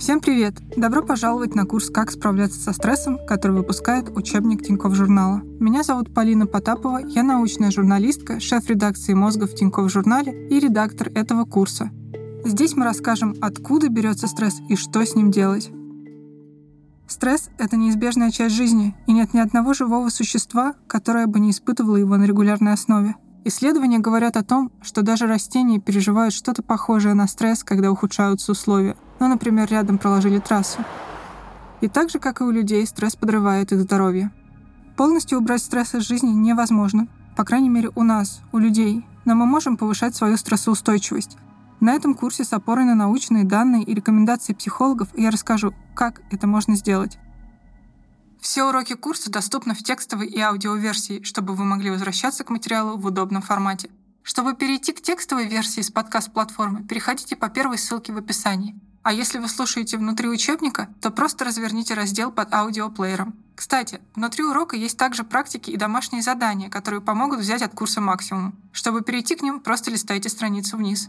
Всем привет! Добро пожаловать на курс «Как справляться со стрессом», который выпускает учебник Тинькофф журнала. Меня зовут Полина Потапова, я научная журналистка, шеф редакции мозга в Тинькофф журнале и редактор этого курса. Здесь мы расскажем, откуда берется стресс и что с ним делать. Стресс — это неизбежная часть жизни, и нет ни одного живого существа, которое бы не испытывало его на регулярной основе. Исследования говорят о том, что даже растения переживают что-то похожее на стресс, когда ухудшаются условия — ну, например, рядом проложили трассу. И так же, как и у людей, стресс подрывает их здоровье. Полностью убрать стресс из жизни невозможно, по крайней мере у нас, у людей, но мы можем повышать свою стрессоустойчивость. На этом курсе с опорой на научные данные и рекомендации психологов я расскажу, как это можно сделать. Все уроки курса доступны в текстовой и аудиоверсии, чтобы вы могли возвращаться к материалу в удобном формате. Чтобы перейти к текстовой версии с подкаст-платформы, переходите по первой ссылке в описании – а если вы слушаете внутри учебника, то просто разверните раздел под аудиоплеером. Кстати, внутри урока есть также практики и домашние задания, которые помогут взять от курса максимум. Чтобы перейти к ним, просто листайте страницу вниз.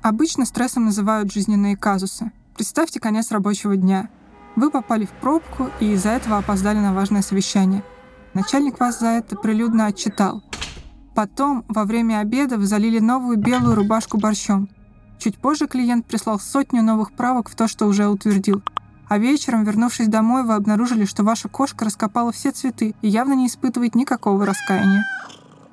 Обычно стрессом называют жизненные казусы. Представьте конец рабочего дня. Вы попали в пробку и из-за этого опоздали на важное совещание. Начальник вас за это прилюдно отчитал. Потом, во время обеда, вы залили новую белую рубашку борщом – Чуть позже клиент прислал сотню новых правок в то, что уже утвердил. А вечером, вернувшись домой, вы обнаружили, что ваша кошка раскопала все цветы и явно не испытывает никакого раскаяния.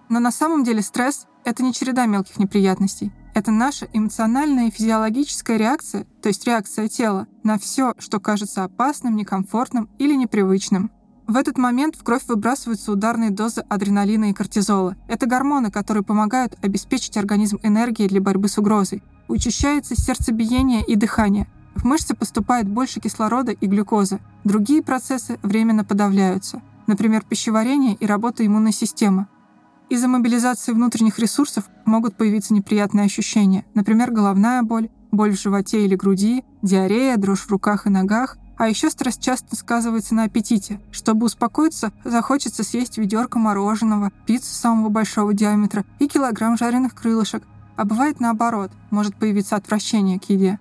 Но на самом деле стресс — это не череда мелких неприятностей. Это наша эмоциональная и физиологическая реакция, то есть реакция тела, на все, что кажется опасным, некомфортным или непривычным. В этот момент в кровь выбрасываются ударные дозы адреналина и кортизола. Это гормоны, которые помогают обеспечить организм энергией для борьбы с угрозой. Учащается сердцебиение и дыхание. В мышцы поступает больше кислорода и глюкозы. Другие процессы временно подавляются. Например, пищеварение и работа иммунной системы. Из-за мобилизации внутренних ресурсов могут появиться неприятные ощущения, например, головная боль, боль в животе или груди, диарея, дрожь в руках и ногах, а еще стресс часто сказывается на аппетите. Чтобы успокоиться, захочется съесть ведерко мороженого, пиццу самого большого диаметра и килограмм жареных крылышек, а бывает наоборот, может появиться отвращение к еде.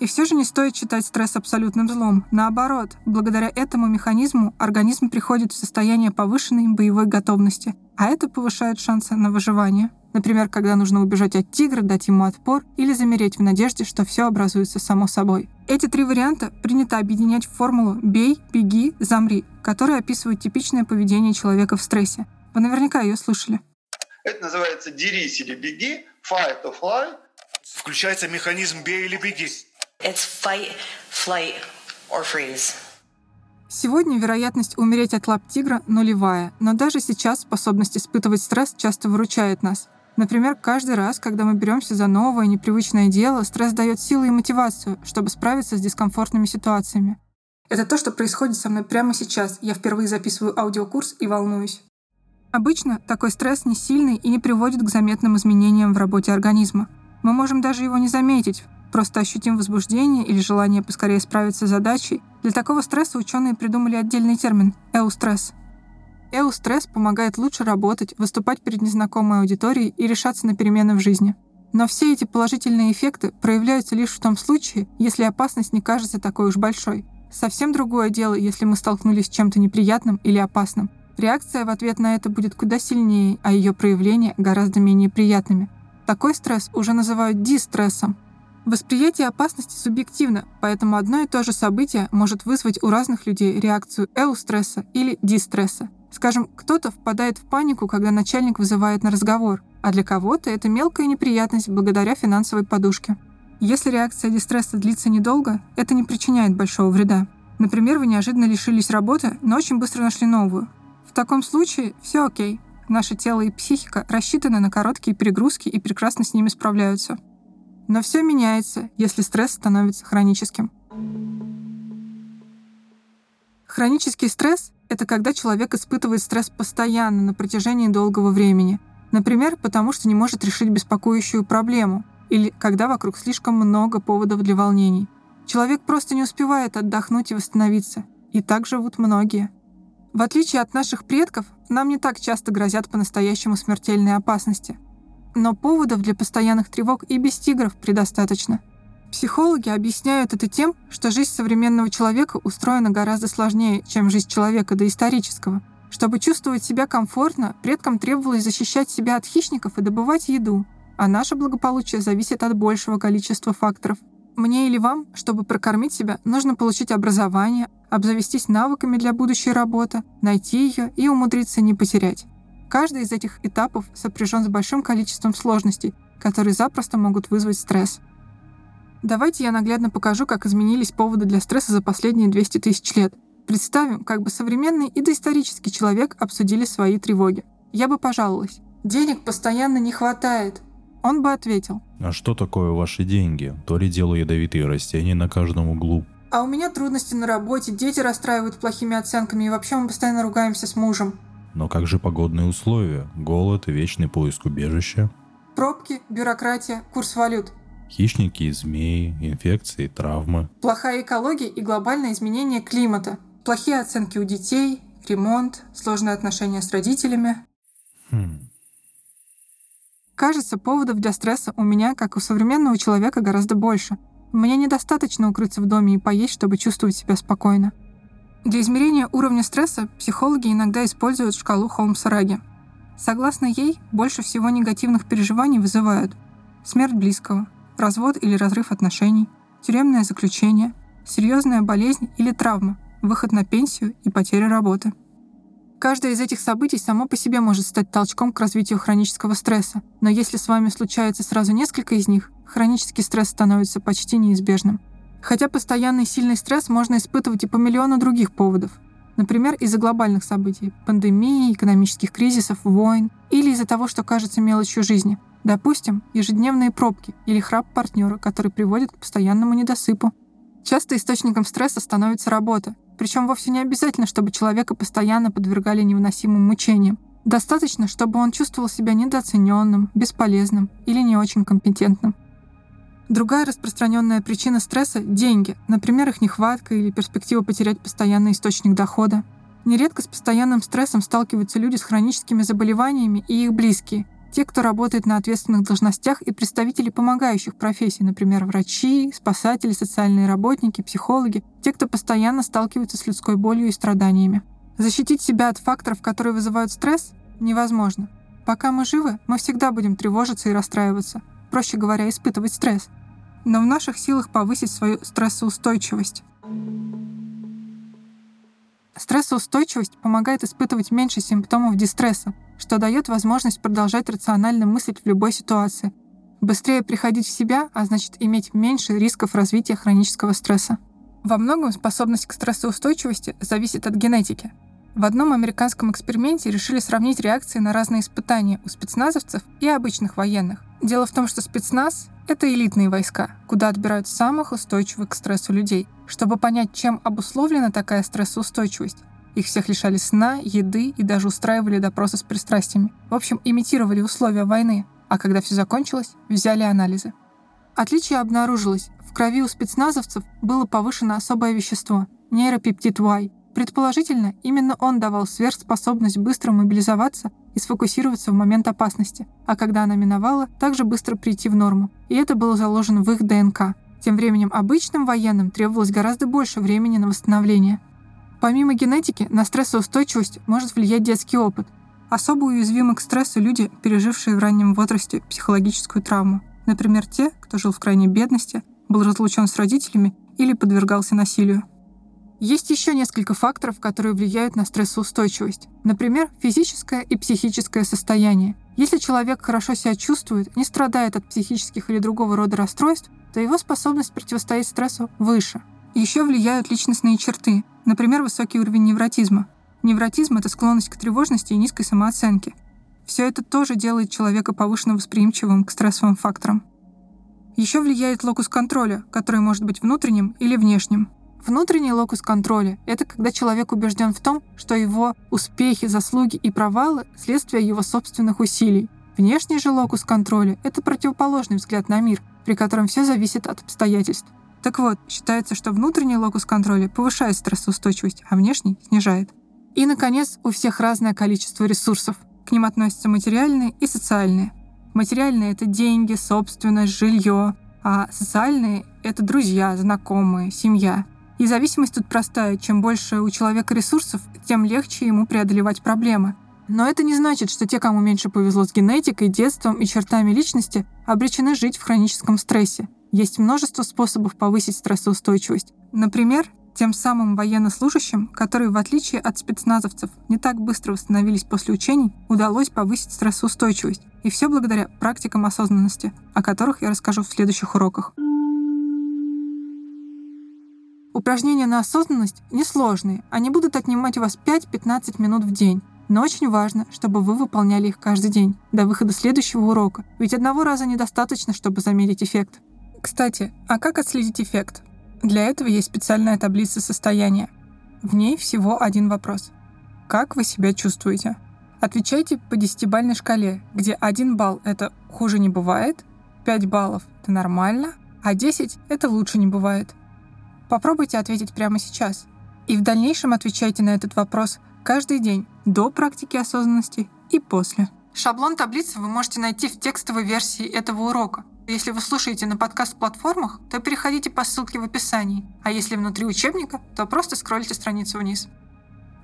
И все же не стоит считать стресс абсолютным злом. Наоборот, благодаря этому механизму организм приходит в состояние повышенной боевой готовности, а это повышает шансы на выживание. Например, когда нужно убежать от тигра, дать ему отпор или замереть в надежде, что все образуется само собой. Эти три варианта принято объединять в формулу «бей, беги, замри», которая описывает типичное поведение человека в стрессе. Вы наверняка ее слышали. Это называется «дерись или беги», fight or fly. Включается механизм «бей или беги». It's fight, flight or freeze. Сегодня вероятность умереть от лап тигра нулевая, но даже сейчас способность испытывать стресс часто выручает нас. Например, каждый раз, когда мы беремся за новое, непривычное дело, стресс дает силы и мотивацию, чтобы справиться с дискомфортными ситуациями. Это то, что происходит со мной прямо сейчас. Я впервые записываю аудиокурс и волнуюсь. Обычно такой стресс не сильный и не приводит к заметным изменениям в работе организма. Мы можем даже его не заметить, просто ощутим возбуждение или желание поскорее справиться с задачей. Для такого стресса ученые придумали отдельный термин – эустресс. Эустресс помогает лучше работать, выступать перед незнакомой аудиторией и решаться на перемены в жизни. Но все эти положительные эффекты проявляются лишь в том случае, если опасность не кажется такой уж большой. Совсем другое дело, если мы столкнулись с чем-то неприятным или опасным – Реакция в ответ на это будет куда сильнее, а ее проявления гораздо менее приятными. Такой стресс уже называют дистрессом. Восприятие опасности субъективно, поэтому одно и то же событие может вызвать у разных людей реакцию эустресса или дистресса. Скажем, кто-то впадает в панику, когда начальник вызывает на разговор, а для кого-то это мелкая неприятность благодаря финансовой подушке. Если реакция дистресса длится недолго, это не причиняет большого вреда. Например, вы неожиданно лишились работы, но очень быстро нашли новую. В таком случае все окей. Наше тело и психика рассчитаны на короткие перегрузки и прекрасно с ними справляются. Но все меняется, если стресс становится хроническим. Хронический стресс — это когда человек испытывает стресс постоянно на протяжении долгого времени. Например, потому что не может решить беспокоящую проблему, или когда вокруг слишком много поводов для волнений. Человек просто не успевает отдохнуть и восстановиться. И так живут многие. В отличие от наших предков, нам не так часто грозят по-настоящему смертельные опасности. Но поводов для постоянных тревог и без тигров предостаточно. Психологи объясняют это тем, что жизнь современного человека устроена гораздо сложнее, чем жизнь человека доисторического. Чтобы чувствовать себя комфортно, предкам требовалось защищать себя от хищников и добывать еду, а наше благополучие зависит от большего количества факторов. Мне или вам, чтобы прокормить себя, нужно получить образование, обзавестись навыками для будущей работы, найти ее и умудриться не потерять. Каждый из этих этапов сопряжен с большим количеством сложностей, которые запросто могут вызвать стресс. Давайте я наглядно покажу, как изменились поводы для стресса за последние 200 тысяч лет. Представим, как бы современный и доисторический человек обсудили свои тревоги. Я бы пожаловалась. Денег постоянно не хватает. Он бы ответил. А что такое ваши деньги? То ли дело ядовитые растения на каждом углу. А у меня трудности на работе, дети расстраивают плохими оценками, и вообще мы постоянно ругаемся с мужем. Но как же погодные условия? Голод и вечный поиск убежища? Пробки, бюрократия, курс валют. Хищники, змеи, инфекции, травмы. Плохая экология и глобальное изменение климата. Плохие оценки у детей, ремонт, сложные отношения с родителями. Хм. Кажется, поводов для стресса у меня, как у современного человека, гораздо больше. Мне недостаточно укрыться в доме и поесть, чтобы чувствовать себя спокойно. Для измерения уровня стресса психологи иногда используют шкалу Холмса-Раги. Согласно ей, больше всего негативных переживаний вызывают смерть близкого, развод или разрыв отношений, тюремное заключение, серьезная болезнь или травма, выход на пенсию и потеря работы. Каждое из этих событий само по себе может стать толчком к развитию хронического стресса, но если с вами случается сразу несколько из них, хронический стресс становится почти неизбежным. Хотя постоянный сильный стресс можно испытывать и по миллиону других поводов. Например, из-за глобальных событий – пандемии, экономических кризисов, войн, или из-за того, что кажется мелочью жизни. Допустим, ежедневные пробки или храп партнера, который приводит к постоянному недосыпу. Часто источником стресса становится работа, причем вовсе не обязательно, чтобы человека постоянно подвергали невыносимым мучениям. Достаточно, чтобы он чувствовал себя недооцененным, бесполезным или не очень компетентным. Другая распространенная причина стресса – деньги, например, их нехватка или перспектива потерять постоянный источник дохода. Нередко с постоянным стрессом сталкиваются люди с хроническими заболеваниями и их близкие, те, кто работает на ответственных должностях и представители помогающих профессий, например, врачи, спасатели, социальные работники, психологи, те, кто постоянно сталкиваются с людской болью и страданиями. Защитить себя от факторов, которые вызывают стресс, невозможно. Пока мы живы, мы всегда будем тревожиться и расстраиваться – проще говоря, испытывать стресс. Но в наших силах повысить свою стрессоустойчивость. Стрессоустойчивость помогает испытывать меньше симптомов дистресса, что дает возможность продолжать рационально мыслить в любой ситуации, быстрее приходить в себя, а значит иметь меньше рисков развития хронического стресса. Во многом способность к стрессоустойчивости зависит от генетики. В одном американском эксперименте решили сравнить реакции на разные испытания у спецназовцев и обычных военных. Дело в том, что спецназ — это элитные войска, куда отбирают самых устойчивых к стрессу людей. Чтобы понять, чем обусловлена такая стрессоустойчивость, их всех лишали сна, еды и даже устраивали допросы с пристрастиями. В общем, имитировали условия войны, а когда все закончилось, взяли анализы. Отличие обнаружилось. В крови у спецназовцев было повышено особое вещество – нейропептид Y, Предположительно, именно он давал сверхспособность быстро мобилизоваться и сфокусироваться в момент опасности, а когда она миновала, также быстро прийти в норму. И это было заложено в их ДНК. Тем временем обычным военным требовалось гораздо больше времени на восстановление. Помимо генетики, на стрессоустойчивость может влиять детский опыт. Особо уязвимы к стрессу люди, пережившие в раннем возрасте психологическую травму. Например, те, кто жил в крайней бедности, был разлучен с родителями или подвергался насилию. Есть еще несколько факторов, которые влияют на стрессоустойчивость. Например, физическое и психическое состояние. Если человек хорошо себя чувствует, не страдает от психических или другого рода расстройств, то его способность противостоять стрессу выше. Еще влияют личностные черты, например, высокий уровень невротизма. Невротизм – это склонность к тревожности и низкой самооценке. Все это тоже делает человека повышенно восприимчивым к стрессовым факторам. Еще влияет локус контроля, который может быть внутренним или внешним. Внутренний локус контроля — это когда человек убежден в том, что его успехи, заслуги и провалы — следствие его собственных усилий. Внешний же локус контроля — это противоположный взгляд на мир, при котором все зависит от обстоятельств. Так вот, считается, что внутренний локус контроля повышает стрессоустойчивость, а внешний снижает. И, наконец, у всех разное количество ресурсов. К ним относятся материальные и социальные. Материальные — это деньги, собственность, жилье, а социальные — это друзья, знакомые, семья. И зависимость тут простая. Чем больше у человека ресурсов, тем легче ему преодолевать проблемы. Но это не значит, что те, кому меньше повезло с генетикой, детством и чертами личности, обречены жить в хроническом стрессе. Есть множество способов повысить стрессоустойчивость. Например, тем самым военнослужащим, которые, в отличие от спецназовцев, не так быстро восстановились после учений, удалось повысить стрессоустойчивость. И все благодаря практикам осознанности, о которых я расскажу в следующих уроках. Упражнения на осознанность несложные. Они будут отнимать у вас 5-15 минут в день. Но очень важно, чтобы вы выполняли их каждый день, до выхода следующего урока. Ведь одного раза недостаточно, чтобы заметить эффект. Кстати, а как отследить эффект? Для этого есть специальная таблица состояния. В ней всего один вопрос. Как вы себя чувствуете? Отвечайте по десятибальной шкале, где 1 балл — это «хуже не бывает», 5 баллов — это «нормально», а 10 — это «лучше не бывает». Попробуйте ответить прямо сейчас. И в дальнейшем отвечайте на этот вопрос каждый день, до практики осознанности и после. Шаблон таблицы вы можете найти в текстовой версии этого урока. Если вы слушаете на подкаст-платформах, то переходите по ссылке в описании, а если внутри учебника, то просто скроллите страницу вниз.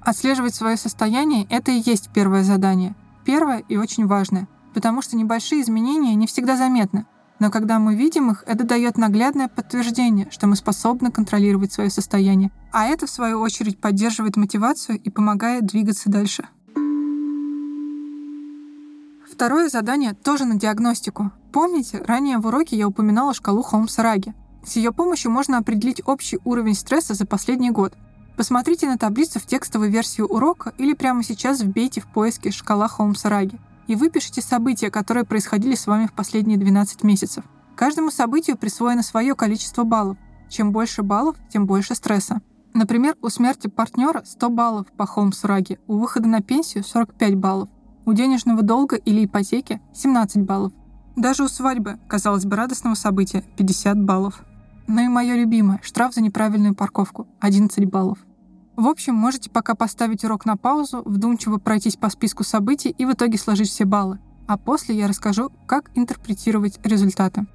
Отслеживать свое состояние – это и есть первое задание. Первое и очень важное, потому что небольшие изменения не всегда заметны, но когда мы видим их, это дает наглядное подтверждение, что мы способны контролировать свое состояние, а это, в свою очередь, поддерживает мотивацию и помогает двигаться дальше. Второе задание тоже на диагностику. Помните, ранее в уроке я упоминала шкалу Холмса-Раги. С ее помощью можно определить общий уровень стресса за последний год. Посмотрите на таблицу в текстовой версии урока или прямо сейчас вбейте в поиске «Шкала Холмса-Раги» и выпишите события, которые происходили с вами в последние 12 месяцев. Каждому событию присвоено свое количество баллов. Чем больше баллов, тем больше стресса. Например, у смерти партнера 100 баллов по Холмсу-Раге, у выхода на пенсию 45 баллов, у денежного долга или ипотеки 17 баллов, даже у свадьбы, казалось бы, радостного события 50 баллов. Ну и мое любимое – штраф за неправильную парковку – 11 баллов. В общем, можете пока поставить урок на паузу, вдумчиво пройтись по списку событий и в итоге сложить все баллы. А после я расскажу, как интерпретировать результаты.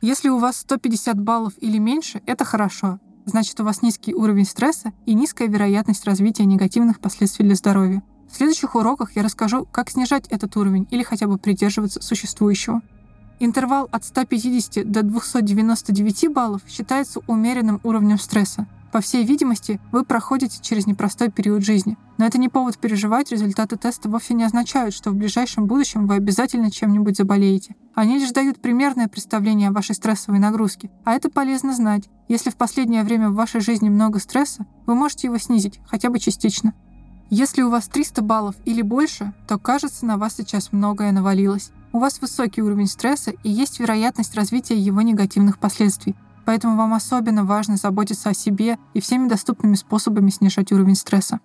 Если у вас 150 баллов или меньше, это хорошо. Значит, у вас низкий уровень стресса и низкая вероятность развития негативных последствий для здоровья. В следующих уроках я расскажу, как снижать этот уровень или хотя бы придерживаться существующего. Интервал от 150 до 299 баллов считается умеренным уровнем стресса. По всей видимости, вы проходите через непростой период жизни. Но это не повод переживать, результаты теста вовсе не означают, что в ближайшем будущем вы обязательно чем-нибудь заболеете. Они лишь дают примерное представление о вашей стрессовой нагрузке. А это полезно знать. Если в последнее время в вашей жизни много стресса, вы можете его снизить, хотя бы частично. Если у вас 300 баллов или больше, то кажется, на вас сейчас многое навалилось. У вас высокий уровень стресса и есть вероятность развития его негативных последствий. Поэтому вам особенно важно заботиться о себе и всеми доступными способами снижать уровень стресса.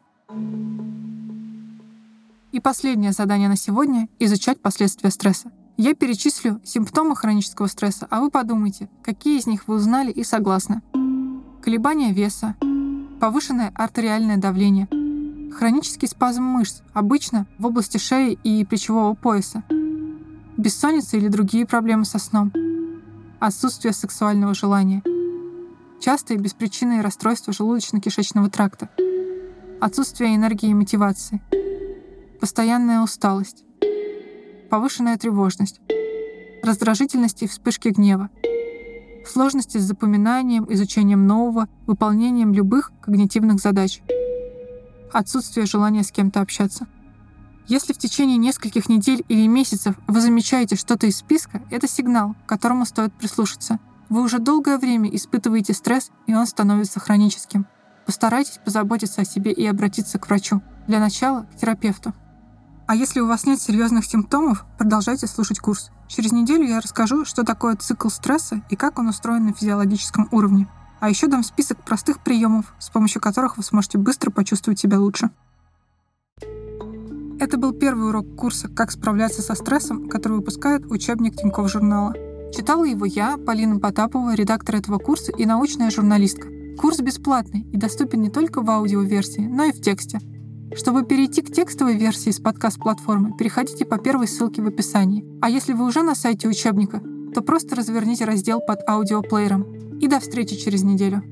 И последнее задание на сегодня — изучать последствия стресса. Я перечислю симптомы хронического стресса, а вы подумайте, какие из них вы узнали и согласны. Колебания веса, повышенное артериальное давление — Хронический спазм мышц, обычно в области шеи и плечевого пояса. Бессонница или другие проблемы со сном. Отсутствие сексуального желания. Частые беспричинные расстройства желудочно-кишечного тракта. Отсутствие энергии и мотивации. Постоянная усталость. Повышенная тревожность. Раздражительность и вспышки гнева. Сложности с запоминанием, изучением нового, выполнением любых когнитивных задач – отсутствие желания с кем-то общаться. Если в течение нескольких недель или месяцев вы замечаете что-то из списка, это сигнал, к которому стоит прислушаться. Вы уже долгое время испытываете стресс, и он становится хроническим. Постарайтесь позаботиться о себе и обратиться к врачу. Для начала к терапевту. А если у вас нет серьезных симптомов, продолжайте слушать курс. Через неделю я расскажу, что такое цикл стресса и как он устроен на физиологическом уровне. А еще дам список простых приемов, с помощью которых вы сможете быстро почувствовать себя лучше. Это был первый урок курса «Как справляться со стрессом», который выпускает учебник Тинькофф журнала. Читала его я, Полина Потапова, редактор этого курса и научная журналистка. Курс бесплатный и доступен не только в аудиоверсии, но и в тексте. Чтобы перейти к текстовой версии с подкаст-платформы, переходите по первой ссылке в описании. А если вы уже на сайте учебника, то просто разверните раздел под аудиоплеером. И до встречи через неделю.